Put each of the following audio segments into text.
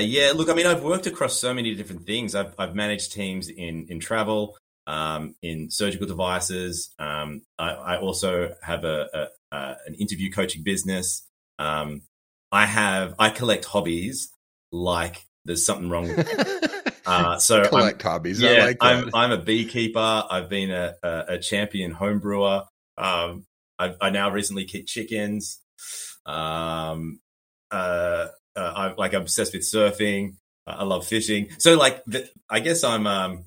Yeah, yeah. Look, I mean, I've worked across so many different things. I've I've managed teams in in travel, um, in surgical devices. Um, I, I, also have a, a, a, an interview coaching business. Um, I have I collect hobbies like there's something wrong. Uh, so collect I'm, hobbies. Yeah, like I'm I'm a beekeeper. I've been a, a, a champion home brewer. Um, I, I, now recently keep chickens. Um, uh, uh, I'm like I'm obsessed with surfing. I love fishing. So like, the, I guess I'm. Um,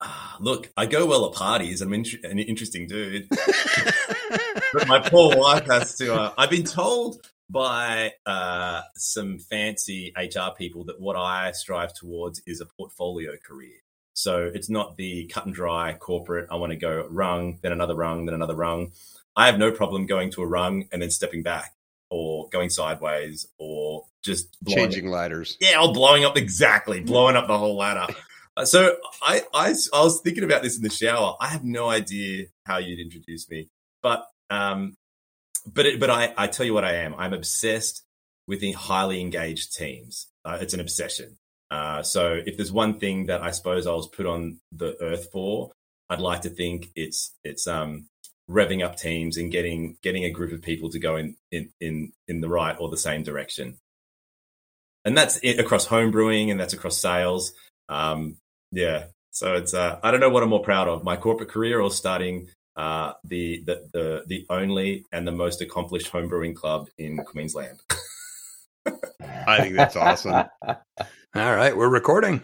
uh, look, I go well at parties. I'm in- an interesting dude. but my poor wife has to. Uh, I've been told by uh, some fancy HR people that what I strive towards is a portfolio career. So it's not the cut and dry corporate. I want to go rung, then another rung, then another rung. I have no problem going to a rung and then stepping back or going sideways or just changing ladders. Yeah, or blowing up exactly, blowing up the whole ladder. Uh, so I, I, I was thinking about this in the shower. I have no idea how you'd introduce me, but um, but it, but I, I tell you what I am. I'm obsessed with the highly engaged teams. Uh, it's an obsession. Uh, so if there's one thing that I suppose I was put on the earth for, I'd like to think it's it's um, revving up teams and getting getting a group of people to go in in in, in the right or the same direction. And that's it across home brewing and that's across sales. Um, yeah. So it's uh, I don't know what I'm more proud of, my corporate career or starting uh, the, the, the the only and the most accomplished homebrewing club in Queensland. I think that's awesome. All right, we're recording.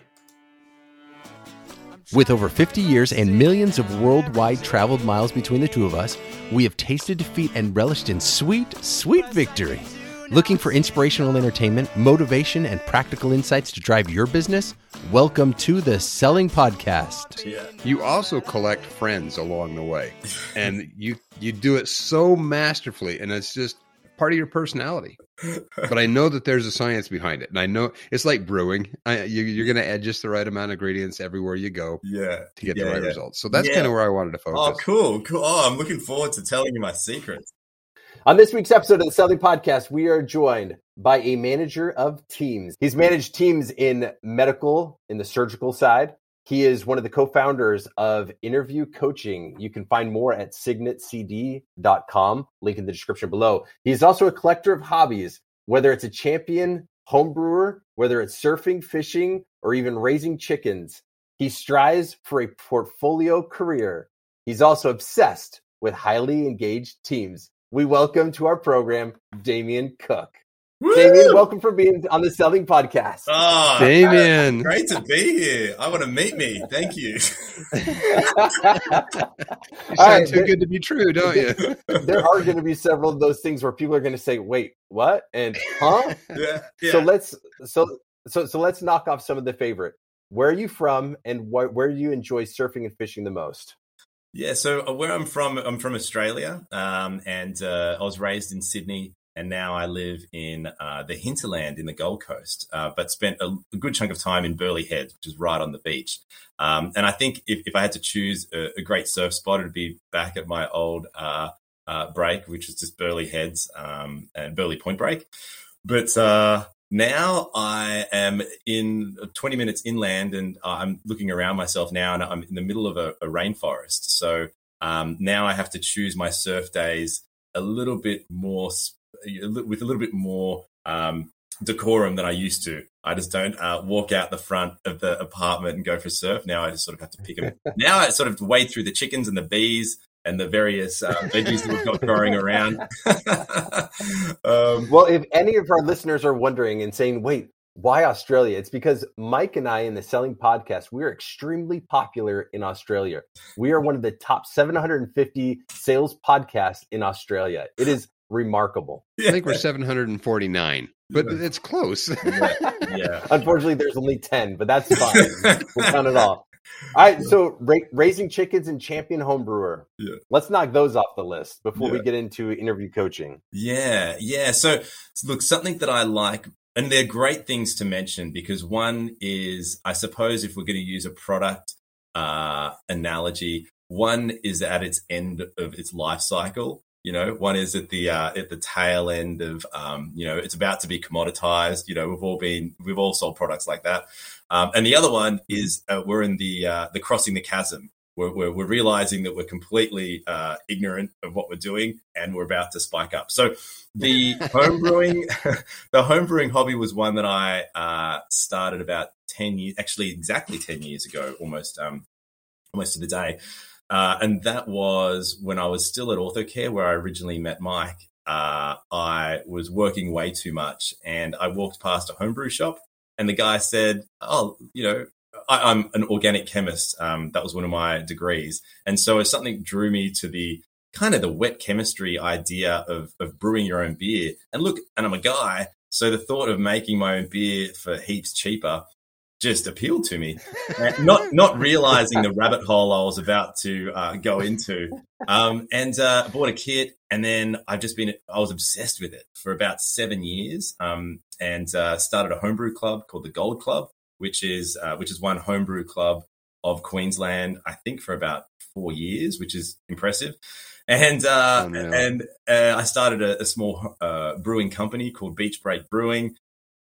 With over 50 years and millions of worldwide traveled miles between the two of us, we have tasted defeat and relished in sweet, sweet victory. Looking for inspirational entertainment, motivation, and practical insights to drive your business? Welcome to the Selling Podcast. Yeah. You also collect friends along the way, and you you do it so masterfully, and it's just part of your personality. But I know that there's a science behind it, and I know it's like brewing. I, you, are going to add just the right amount of ingredients everywhere you go, yeah, to get yeah, the right yeah. results. So that's kind of where I wanted to oh, focus. Oh, cool, cool. Oh, I'm looking forward to telling you my secrets. On this week's episode of the Selling Podcast, we are joined by a manager of teams. He's managed teams in medical, in the surgical side. He is one of the co-founders of Interview Coaching. You can find more at signetcd.com, link in the description below. He's also a collector of hobbies, whether it's a champion home brewer, whether it's surfing, fishing, or even raising chickens. He strives for a portfolio career. He's also obsessed with highly engaged teams we welcome to our program Damien Cooke. Woo! Damien, welcome for being on the Selling Podcast. Oh, Damien, great to be here. I want to meet me. Thank you. you sound right, too there, good to be true, don't you? there are going to be several of those things where people are going to say, "Wait, what?" and "Huh?" Yeah, yeah. So let's so so so let's knock off some of the favorite. Where are you from, and wh- where do you enjoy surfing and fishing the most? Yeah, so uh, where I'm from, I'm from Australia, um, and uh, I was raised in Sydney, and now I live in uh, the hinterland in the Gold Coast, uh, but spent a, a, good chunk of time in Burleigh Heads, which is right on the beach. Um, and I think if, if, I had to choose a, a, great surf spot, it'd be back at my old uh, uh, break, which is just Burleigh Heads um, and Burleigh Point Break. But now I am in 20 minutes inland and I'm looking around myself now and I'm in the middle of a, a rainforest. So um, now I have to choose my surf days a little bit more, with a little bit more um, decorum than I used to. I just don't uh, walk out the front of the apartment and go for surf. Now I just sort of have to pick them. now I sort of wade through the chickens and the bees and the various uh, veggies that we've got growing around. um, well, if any of our listeners are wondering and saying, wait, why Australia? It's because Mike and I in the Selling Podcast, we're extremely popular in Australia. We are one of the top 750 sales podcasts in Australia. It is remarkable. I think we're 749, but it's close. yeah. yeah. Unfortunately, there's only 10, but that's fine. we'll count it all. All right, so ra- raising chickens and champion home brewer. Yeah. Let's knock those off the list before yeah. we get into interview coaching. Yeah, yeah. So, look, something that I like, and they're great things to mention because one is, I suppose, if we're going to use a product uh, analogy, one is at its end of its life cycle. You know, one is at the uh, at the tail end of um, you know it's about to be commoditized. You know, we've all been we've all sold products like that, um, and the other one is uh, we're in the uh, the crossing the chasm. We're, we're, we're realizing that we're completely uh, ignorant of what we're doing, and we're about to spike up. So the homebrewing the homebrewing hobby was one that I uh, started about ten years, actually exactly ten years ago, almost um, almost to the day. Uh, and that was when I was still at OrthoCare, where I originally met Mike. Uh, I was working way too much, and I walked past a homebrew shop, and the guy said, "Oh, you know, I, am an organic chemist. Um, that was one of my degrees, and so something drew me to the kind of the wet chemistry idea of of brewing your own beer. And look, and I'm a guy, so the thought of making my own beer for heaps cheaper just appealed to me, not not realizing the rabbit hole I was about to uh, go into. Um, and uh, bought a kit, and then I've just been I was obsessed with it for about seven years, um, and uh, started a homebrew club called the Gold Club, which is uh, which is one homebrew club of Queensland, I think, for about four years, which is impressive. And uh, oh, and uh, I started a, a small brewing company called Beach Break Brewing.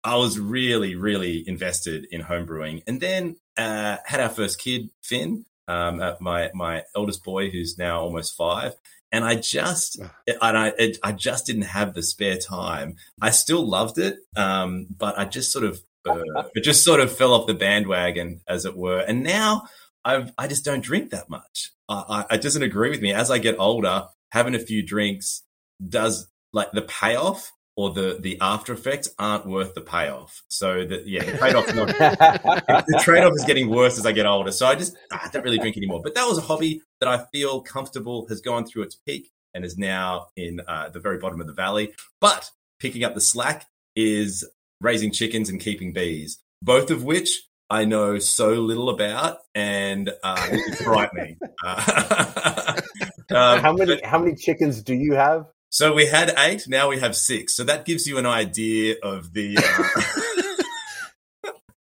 I was really, really invested in home brewing, and then uh, had our first kid, Finn, um, uh, my my eldest boy, who's now almost five. And I just, and I, it, I just didn't have the spare time. I still loved it, um, but I just sort of, uh, it just sort of fell off the bandwagon, as it were. And now I've, I just don't drink that much. I, I, it doesn't agree with me. As I get older, having a few drinks does like the payoff or the the after effects aren't worth the payoff. So that yeah, the trade off the trade off is getting worse as I get older. So I just ah, I don't really drink anymore. But that was a hobby that I feel comfortable has gone through its peak and is now in uh, the very bottom of the valley. But picking up the slack is raising chickens and keeping bees, both of which I know so little about, and uh, it's frightening. Uh, um, how many how many chickens do you have? So we had eight. Now we have six. So that gives you an idea of the. Uh,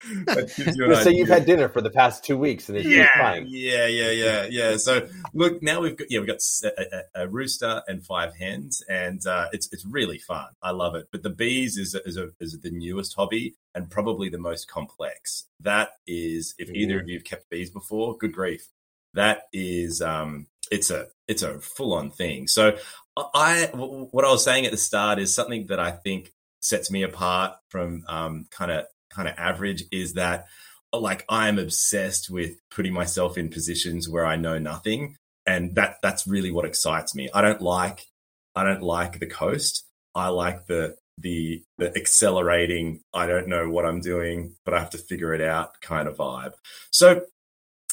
you so idea. you've had dinner for the past two weeks, and it's yeah, fine. Yeah, yeah, yeah, yeah. So look, now we've got yeah, we've got a, a, a rooster and five hens, and uh, it's it's really fun. I love it. But the bees is is, a, is the newest hobby and probably the most complex. That is, if mm. either of you've kept bees before, good grief, that is um, it's a it's a full on thing. So I what I was saying at the start is something that I think sets me apart from kind of kind of average is that like I'm obsessed with putting myself in positions where I know nothing, and that that's really what excites me. I don't like I don't like the coast. I like the the the accelerating. I don't know what I'm doing, but I have to figure it out kind of vibe. So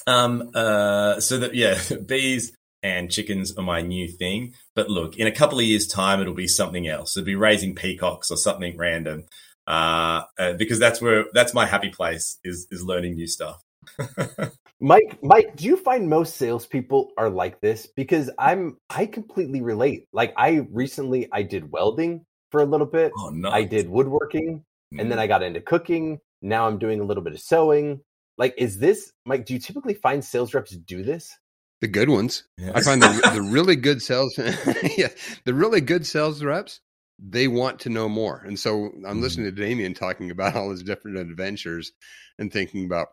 um uh so that yeah bees and chickens are my new thing. But look, in a couple of years' time, it'll be something else. It'll be raising peacocks or something random, uh, uh, because that's where that's my happy place is is learning new stuff. Mike, Mike, do you find most salespeople are like this? Because I'm, I completely relate. Like I recently, I did welding for a little bit. Oh, nice. I did woodworking, mm. and then I mm. got into cooking. Now I'm doing a little bit of sewing. Like, is this Mike? Do you typically find sales reps do this? The good ones. Yes. I find the, the really good sales, yeah, the really good sales reps, they want to know more. And so I'm mm-hmm. listening to Damien talking about all his different adventures and thinking about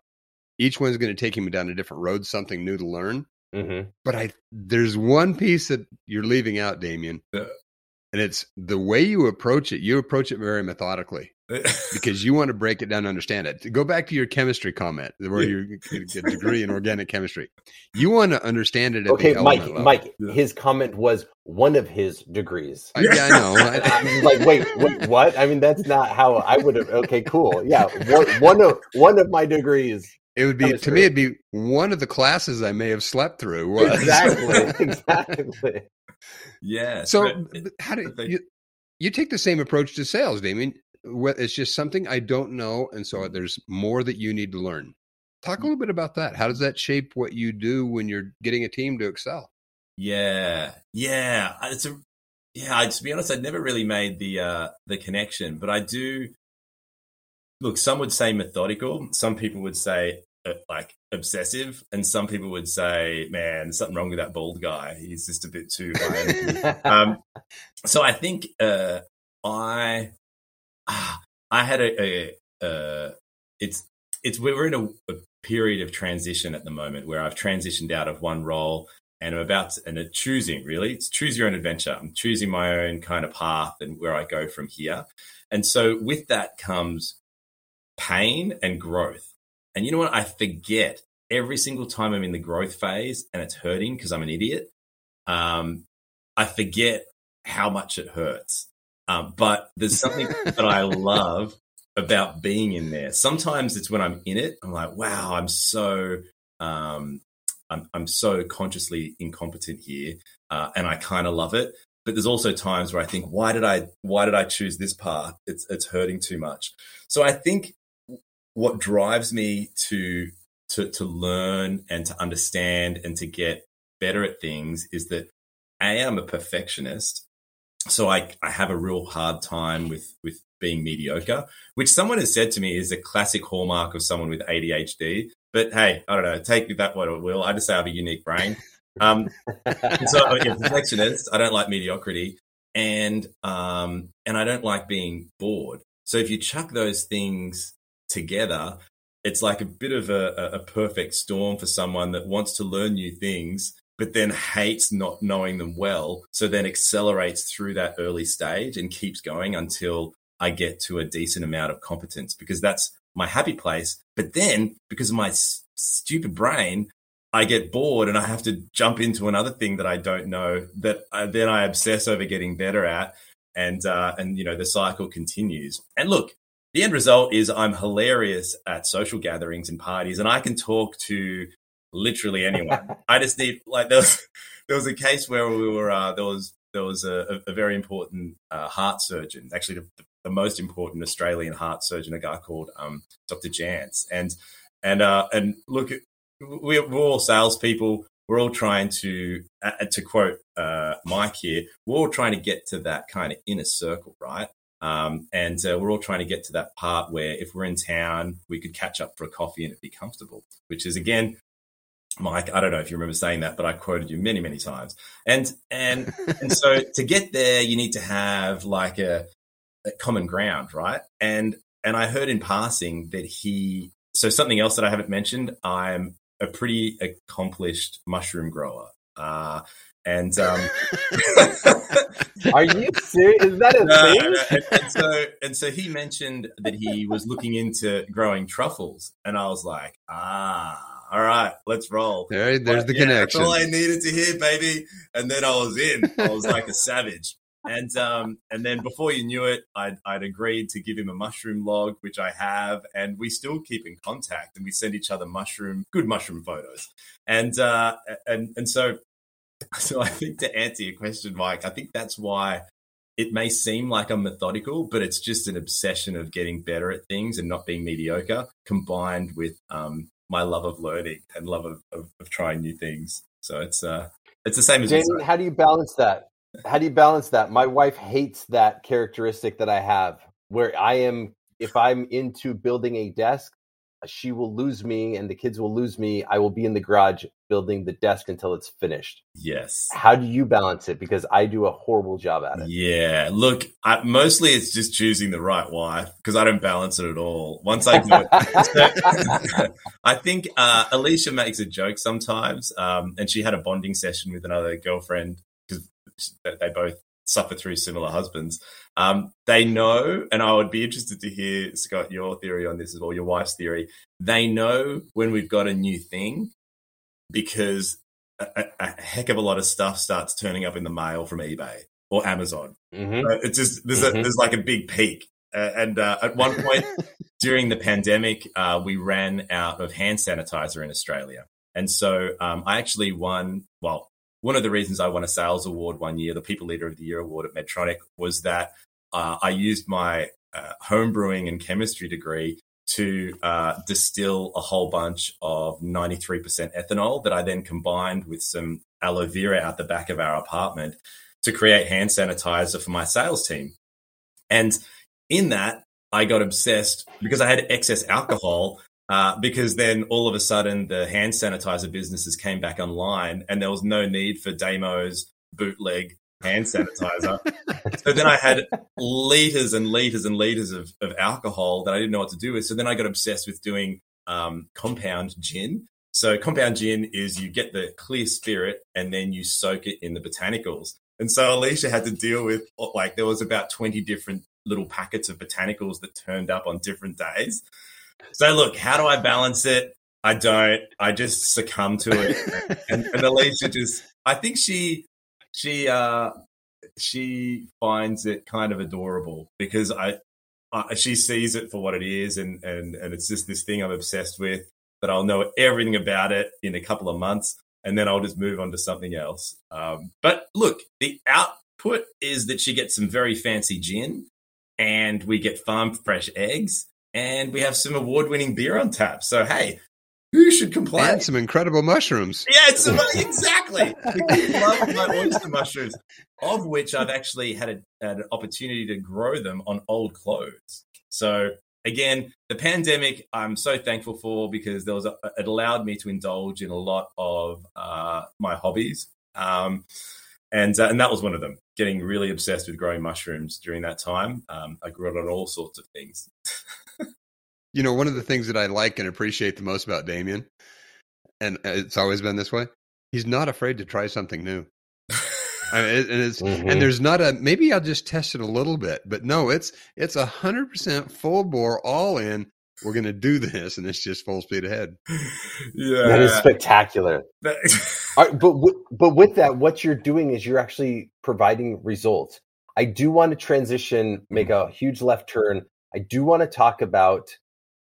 each one's going to take him down a different road, something new to learn. Mm-hmm. But I, there's one piece that you're leaving out, Damien, and it's the way you approach it. You approach it very methodically. Because you want to break it down and understand it. Go back to your chemistry comment where you get a degree in organic chemistry. You want to understand it. okay, Mike. Level. Mike, yeah. his comment was one of his degrees. I, yeah, I know. I, like, wait, wait, what? I mean, that's not how I would have. Okay, cool. Yeah, one, one of one of my degrees. It would be chemistry. to me. It'd be one of the classes I may have slept through. Was. Exactly. exactly. Yeah. So, how do you? You take the same approach to sales, Damien it's just something I don't know, and so there's more that you need to learn. Talk a mm. little bit about that. How does that shape what you do when you're getting a team to excel? Yeah, yeah, it's a yeah. I, to be honest, I never really made the uh, the connection, but I do. Look, some would say methodical. Some people would say uh, like obsessive, and some people would say, "Man, something wrong with that bald guy. He's just a bit too." um, so I think uh, I I had a, a uh, it's it's we're in a, a, period of transition at the moment where I've transitioned out of one role and I'm about to, and a choosing really it's choose your own adventure. I'm choosing my own kind of path and where I go from here. And so with that comes pain and growth. And you know what? I forget every single time I'm in the growth phase and it's hurting because I'm an idiot. Um, I forget how much it hurts. Um, but there's something that I love about being in there. Sometimes it's when I'm in it, I'm like, wow, I'm so um, I'm, I'm so consciously incompetent here, uh, and I kind of love it. But there's also times where I think, why did I why did I choose this path? It's it's hurting too much. So I think what drives me to to to learn and to understand and to get better at things is that a I'm a perfectionist, so I I have a real hard time with with being mediocre, which someone has said to me is a classic hallmark of someone with ADHD. But hey, I don't know, take that what it will. I just say I have a unique brain. Um, so I'm a perfectionist. I don't like mediocrity, and um, and I don't like being bored. So if you chuck those things together, it's like a bit of a, a perfect storm for someone that wants to learn new things, but then hates not knowing them well. So then accelerates through that early stage and keeps going until I get to a decent amount of competence because that's my happy place. But then because of my s- stupid brain, I get bored and I have to jump into another thing that I don't know that I, then I obsess over getting better at. And, uh, and, you know, the cycle continues. And look, the end result is I'm hilarious at social gatherings and parties and I can talk to literally anyone. I just need like there was there was a case where we were uh, there was there was a, a very important uh, heart surgeon, actually the, the, most important Australian heart surgeon, a guy called um, Dr. Jantz, and and uh, and look, we're, we're all salespeople. We're all trying to, uh, to quote uh, Mike here, we're all trying to get to that kind of inner circle, right? Um, and uh, we're all trying to get to that part where if we're in town, we could catch up for a coffee and it'd be comfortable, which is again Mike, I don't know if you remember saying that, but I quoted you many, many times. And and and so to get there, you need to have like a, a, common ground, right? And and I heard in passing that he. So something else that I haven't mentioned. I'm a pretty accomplished mushroom grower. Uh, and um, are you serious? Is that a no, thing? And, and so and so he mentioned that he was looking into growing truffles, and I was like, ah all right, let's roll. There, there's but, the yeah, connection. That's all I needed to hear, baby. And then I was in. I was like a savage. And um, and then before you knew it, I'd, I'd agreed to give him a mushroom log, which I have, and we still keep in contact, and we send each other mushroom, good mushroom photos, and uh, and and so, so I think to answer your question, Mike, I think that's why it may seem like I'm methodical, but it's just an obsession of getting better at things and not being mediocre, combined with um, my love of learning and love of, of, of trying new things. So it's uh it's the same as Jamie, how do you balance that? How do you balance that? My wife hates that characteristic that I have where I am if I'm into building a desk, she will lose me and the kids will lose me. I will be in the garage building the desk until it's finished. Yes. How do you balance it? Because I do a horrible job at it. Yeah. Look, I, mostly it's just choosing the right wife because I don't balance it at all. Once I do it, I think uh, Alicia makes a joke sometimes, um, and she had a bonding session with another girlfriend because they both suffer through similar husbands. Um, they know, and I would be interested to hear, Scott, your theory on this as well, your wife's theory. They know when we've got a new thing because a, a heck of a lot of stuff starts turning up in the mail from eBay or Amazon. Mm-hmm. It's just, there's, mm-hmm. a, there's like a big peak. Uh, and uh, at one point during the pandemic, uh, we ran out of hand sanitizer in Australia. And so um, I actually won, well, one of the reasons I won a sales award one year, the People Leader of the Year award at Medtronic, was that uh, I used my uh, home brewing and chemistry degree to uh, distill a whole bunch of 93% ethanol that I then combined with some aloe vera out the back of our apartment to create hand sanitizer for my sales team. And in that, I got obsessed because I had excess alcohol uh, because then all of a sudden the hand sanitizer businesses came back online and there was no need for Damo's bootleg hand sanitizer. so then I had liters and liters and liters of, of alcohol that I didn't know what to do with. So then I got obsessed with doing um, compound gin. So compound gin is you get the clear spirit and then you soak it in the botanicals. And so Alicia had to deal with like there was about 20 different little packets of botanicals that turned up on different days. So look, how do I balance it? I don't. I just succumb to it. and, and Alicia just I think she she uh she finds it kind of adorable because I she sees it for what it is and and and it's just this thing I'm obsessed with that I'll know everything about it in a couple of months and then I'll just move on to something else. Um, but look, the output is that she gets some very fancy gin and we get farm fresh eggs and we have some award winning beer on tap. So, hey, who should complain? And some incredible mushrooms. Yeah, it's exactly. I love my oyster mushrooms, of which I've actually had, a, had an opportunity to grow them on old clothes. So again, the pandemic, I'm so thankful for because there was a, it allowed me to indulge in a lot of uh, my hobbies, um, and uh, and that was one of them. Getting really obsessed with growing mushrooms during that time. Um, I grew it on all sorts of things. You know, one of the things that I like and appreciate the most about Damien, and it's always been this way, he's not afraid to try something new. I mean, and it's mm-hmm. and there's not a maybe I'll just test it a little bit, but no, it's it's a hundred percent full bore, all in. We're going to do this, and it's just full speed ahead. Yeah, that is spectacular. right, but but with that, what you're doing is you're actually providing results. I do want to transition, make a huge left turn. I do want to talk about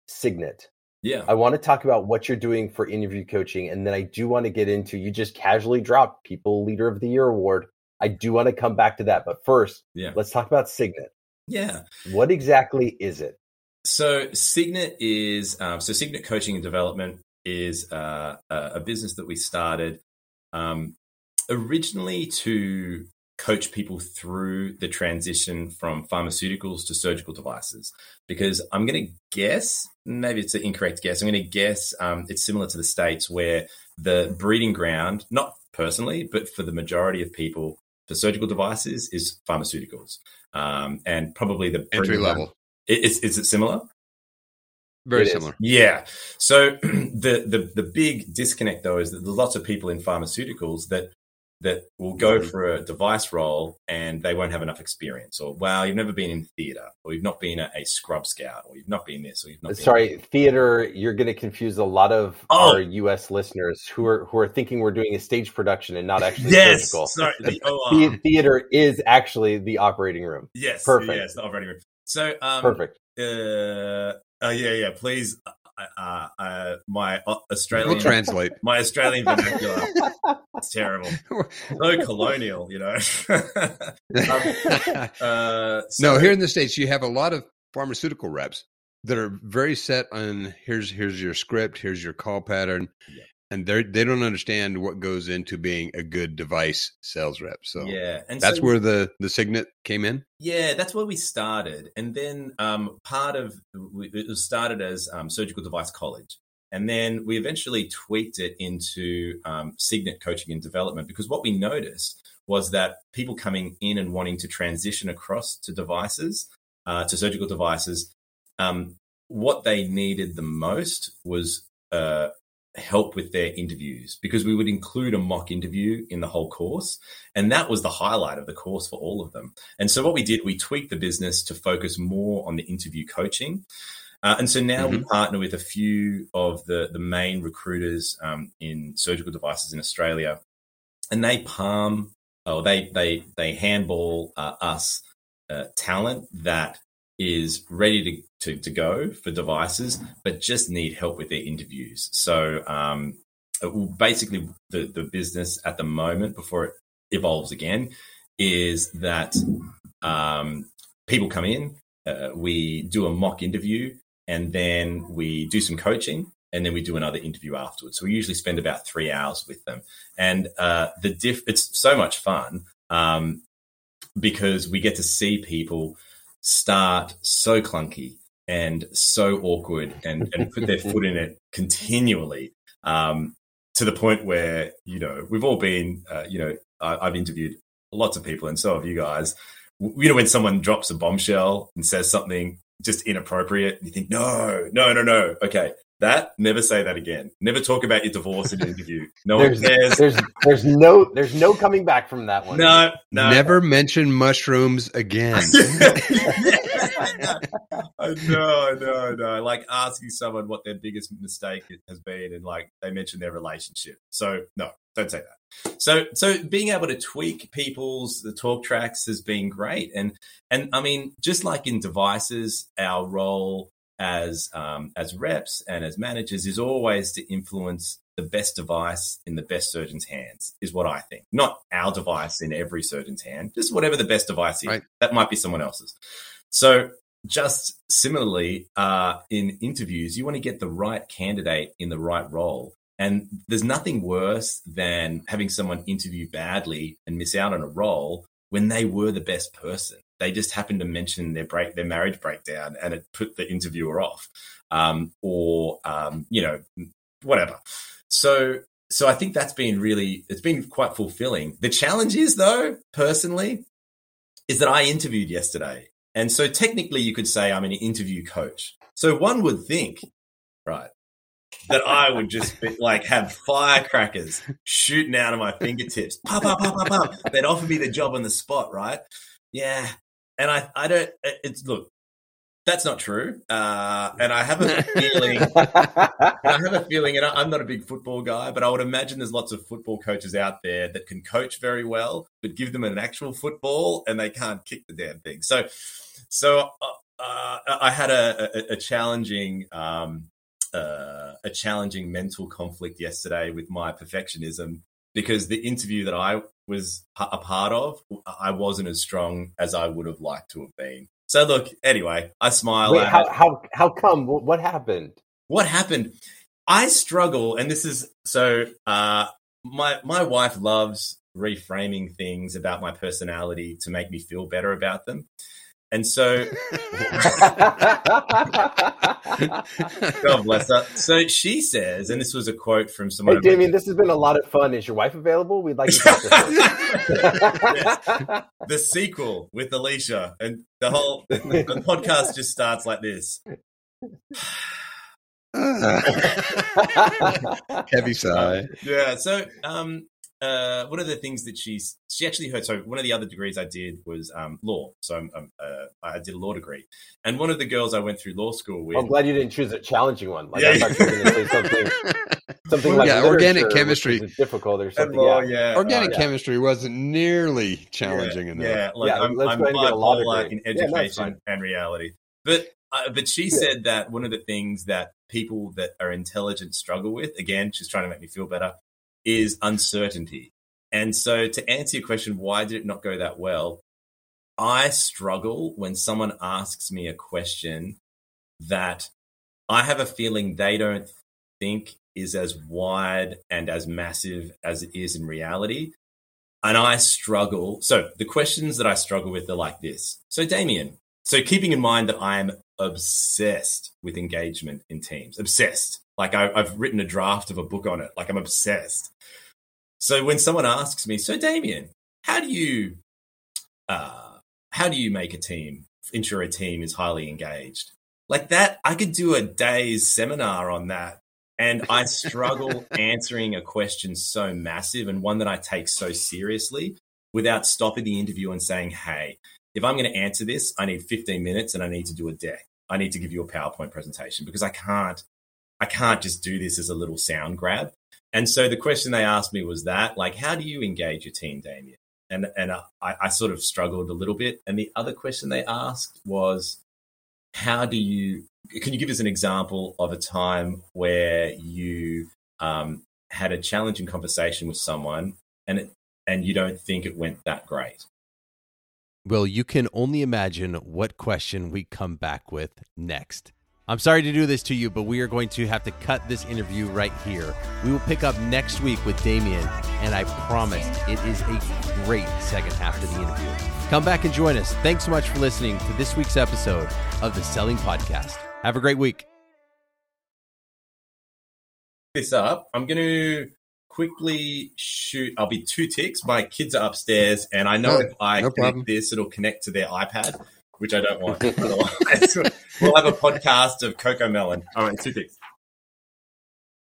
Signet. Yeah. I want to talk about what you're doing for interview coaching. And then I do want to get into you just casually dropped People Leader of the Year award. I do want to come back to that. But first, yeah. let's talk about Signet. Yeah. What exactly is it? So Signet is um, so Signet Coaching and Development is uh, a business that we started um, originally to coach people through the transition from pharmaceuticals to surgical devices because i'm going to guess maybe it's an incorrect guess i'm going to guess um, it's similar to the states where the breeding ground not personally but for the majority of people for surgical devices is pharmaceuticals um, and probably the entry level is, is it similar very it similar. Is. Yeah. So the, the the big disconnect though is that there's lots of people in pharmaceuticals that that will go mm-hmm. for a device role and they won't have enough experience or wow you've never been in theater or you've not been a, a scrub scout or you've not been this or you've not sorry theater you're going to confuse a lot of oh. our us listeners who are who are thinking we're doing a stage production and not actually yes, surgical sorry the, oh, theater is actually the operating room. Yes perfect. yes the operating room. So um, perfect. uh, oh yeah yeah please uh, uh, my Australian we'll translate my Australian vernacular. it's terrible. So colonial, you know. um, uh, so, no, here in the states, you have a lot of pharmaceutical reps that are very set on here's here's your script, here's your call pattern, yeah and they they don't understand what goes into being a good device sales rep. So yeah, and that's so, where the the Signet came in. Yeah, that's where we started, and then um, part of it was started as um, Surgical Device College, and then we eventually tweaked it into um, Signet Coaching and Development because what we noticed was that people coming in and wanting to transition across to devices, uh, to surgical devices, um, what they needed the most was uh, help with their interviews because we would include a mock interview in the whole course. And that was the highlight of the course for all of them. And so what we did, we tweaked the business to focus more on the interview coaching. Uh, and so now mm-hmm. we partner with a few of the, the main recruiters um, in surgical devices in Australia, and they palm, or they they they handball uh, us uh, talent that is ready to, to, to, go for devices, but just need help with their interviews. So um, basically, the, the business at the moment, before it evolves again, is that um, people come in, uh, we do a mock interview, and then we do some coaching, and then we do another interview afterwards. So we usually spend about three hours with them, and uh, the diff. It's so much fun um, because we get to see people start so clunky and so awkward and, and put their foot in it continually um, to the point where, you know, we've all been, uh, you know, I, I've interviewed lots of people and so have you guys. You know, when someone drops a bombshell and says something just inappropriate, you think, no, no, no, no. Okay, that never say that again. Never talk about your divorce in an interview. No there's, one cares. There's there's no there's no coming back from that one. No, no. Never mention mushrooms again. I know, I know, I know. Like asking someone what their biggest mistake has been, and like they mention their relationship. So no, don't say that. So so being able to tweak people's the talk tracks has been great, and and I mean just like in devices, our role as um, as reps and as managers is always to influence the best device in the best surgeon's hands is what I think. Not our device in every surgeon's hand, just whatever the best device is. Right. That might be someone else's. So just similarly, uh, in interviews, you want to get the right candidate in the right role. And there's nothing worse than having someone interview badly and miss out on a role when they were the best person. They just happened to mention their break, their marriage breakdown, and it put the interviewer off, um, or um, you know, whatever. So, so I think that's been really, it's been quite fulfilling. The challenge is, though, personally, is that I interviewed yesterday, and so technically, you could say I'm an interview coach. So one would think, right, that I would just be, like have firecrackers shooting out of my fingertips. Pop, pop, pop, pop, pop. They'd offer me the job on the spot, right? Yeah. And I, I don't, it's, look, that's not true. Uh, and I have a feeling, I have a feeling, and I'm not a big football guy, but I would imagine there's lots of football coaches out there that can coach very well, but give them an actual football and they can't kick the damn thing. So, so uh, uh, I had a, a, a challenging, um, uh, a challenging mental conflict yesterday with my perfectionism because the interview that I was a part of, I wasn't as strong as I would have liked to have been. So look, anyway, I smile. Wait, how, how how come? What happened? What happened? I struggle, and this is so. Uh, my my wife loves reframing things about my personality to make me feel better about them. And so, God bless her. So she says, and this was a quote from someone. Hey, Damien, this has been a lot of fun. Is your wife available? We'd like to talk to her. the sequel with Alicia, and the whole the, the podcast just starts like this. Heavy sigh. Yeah. So, um, uh, one of the things that she's she actually heard. So one of the other degrees I did was um, law. So I'm, I'm, uh, I did a law degree, and one of the girls I went through law school with. I'm glad you didn't choose a challenging one. Like yeah. I thought you were going to say something, something like yeah, organic chemistry, difficult or something. Law, yeah. yeah. organic uh, chemistry wasn't nearly challenging yeah, enough. Yeah, like yeah, I'm, let's I'm go and get a law bipolar degree. in Yeah, no, it's education fine. and reality, but. Uh, but she said that one of the things that people that are intelligent struggle with, again, she's trying to make me feel better, is uncertainty. And so, to answer your question, why did it not go that well? I struggle when someone asks me a question that I have a feeling they don't think is as wide and as massive as it is in reality. And I struggle. So, the questions that I struggle with are like this. So, Damien, so keeping in mind that I am obsessed with engagement in teams, obsessed. Like, I, I've written a draft of a book on it. Like, I'm obsessed. So when someone asks me, so Damien, how do you uh, how do you make a team ensure a team is highly engaged? Like that, I could do a day's seminar on that. And I struggle answering a question so massive and one that I take so seriously without stopping the interview and saying, Hey, if I'm going to answer this, I need 15 minutes and I need to do a deck. I need to give you a PowerPoint presentation because I can't, I can't just do this as a little sound grab. And so the question they asked me was that, like, how do you engage your team, Damien? And and I, I sort of struggled a little bit. And the other question they asked was, how do you? Can you give us an example of a time where you um, had a challenging conversation with someone and it, and you don't think it went that great? Well, you can only imagine what question we come back with next. I'm sorry to do this to you, but we are going to have to cut this interview right here. We will pick up next week with Damien, and I promise it is a great second half to the interview. Come back and join us. Thanks so much for listening to this week's episode of the Selling Podcast. Have a great week. This up. I'm going to quickly shoot. I'll be two ticks. My kids are upstairs, and I know No, if I no connect problem. this, it'll connect to their iPad, which I don't want. Otherwise, we'll have a podcast of CoComelon. All right, two ticks.